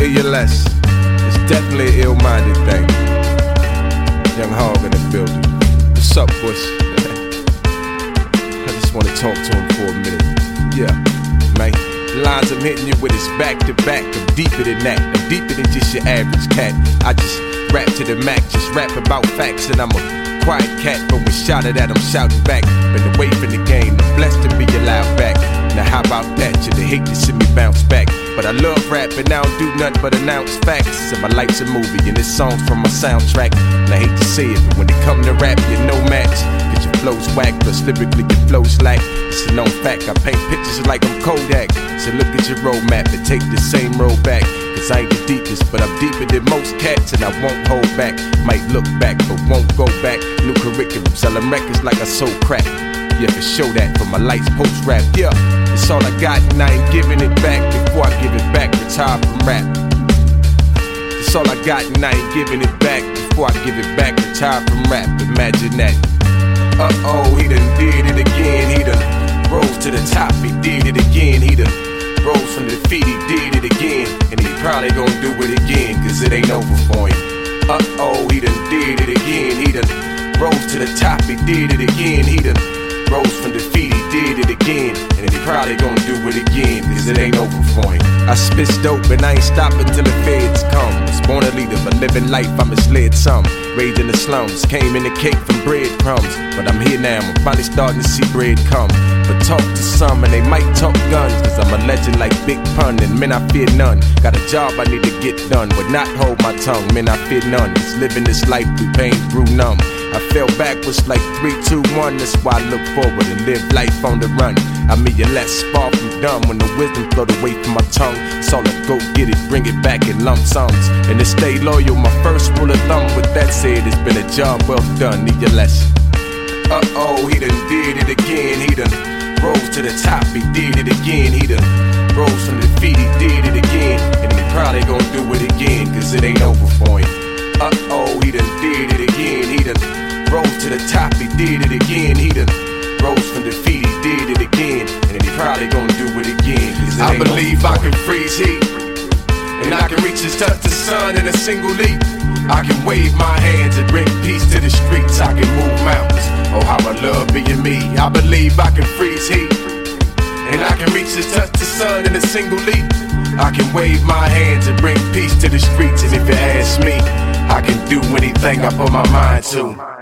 ALS. It's definitely an ill-minded thing. Young Hog in the building. What's up, boys? I just wanna talk to him for a minute. Yeah, man. The lines I'm hitting you with is back to back. I'm deeper than that. I'm deeper than just your average cat. I just rap to the max, just rap about facts, and I'm a quiet cat. But when shouted at, I'm shouting back. Been away from the game, I'm blessed to be allowed back. Now how about that? You'd hate to see me bounce back. But I love rapping, I don't do nothing but announce facts. And my life's a movie, and this song's from my soundtrack. And I hate to say it, but when it come to rap, you're no match. Cause your flow's whack, plus lyrically your flow's lack. It's a known fact, I paint pictures like I'm Kodak. So look at your roadmap and take the same road back. Cause I ain't the deepest, but I'm deeper than most cats, and I won't hold back. Might look back, but won't go back. New curriculum, selling records like I sold crack. Yeah, for show that for my lights post rap. Yeah, it's all I got, and I ain't giving it back before I give it back. Retire from rap. It's all I got, and I ain't giving it back before I give it back. Retire from rap. Imagine that. Uh oh, he done did it again. He done rose to the top. He did it again. He done rose from defeat. He did it again, and he probably gonna do it again, cause it ain't over for him. Uh oh, he done did it again. He done rose to the top. He did it again. He done rose from defeat. He did it again, and he probably gonna do it again, cause it ain't over for him. I spit dope, and I ain't stopping till the feds come. Was born a leader, but living life I misled some. Raised in the slums, came in the cake from breadcrumbs. But I'm here now, I'm finally starting to see bread come. But talk to some, and they might talk guns, cause I'm a legend like Big Pun, and men I fear none. Got a job I need to get done, but not hold my tongue, men I fear none. Just living this life through pain, through numb. I fell backwards like 3, 2, 1. That's why I look forward and live life on the run. I mean, you're less far from dumb when the wisdom flowed away from my tongue. So I go get it, bring it back in lump sums. And to stay loyal, my first rule of thumb. With that said, it's been a job well done. Need your lesson. Uh oh, he done did it again. He done rose to the top. He did it again. He done rose from defeat. He did it again. And he probably gonna do it again, cause it ain't over for him. Uh oh, he done did it again. He rose to the top. He did it again. He done rose from defeat. He did it again. And he probably gonna do it again. It I believe I can freeze heat. And I can reach and touch the sun in a single leap. I can wave my hands and bring peace to the streets. I can move mountains. Oh, how I love being me. I believe I can freeze heat. And I can reach and touch the sun in a single leap. I can wave my hands and bring peace to the streets. And if you ask me, I can do anything I put my mind to.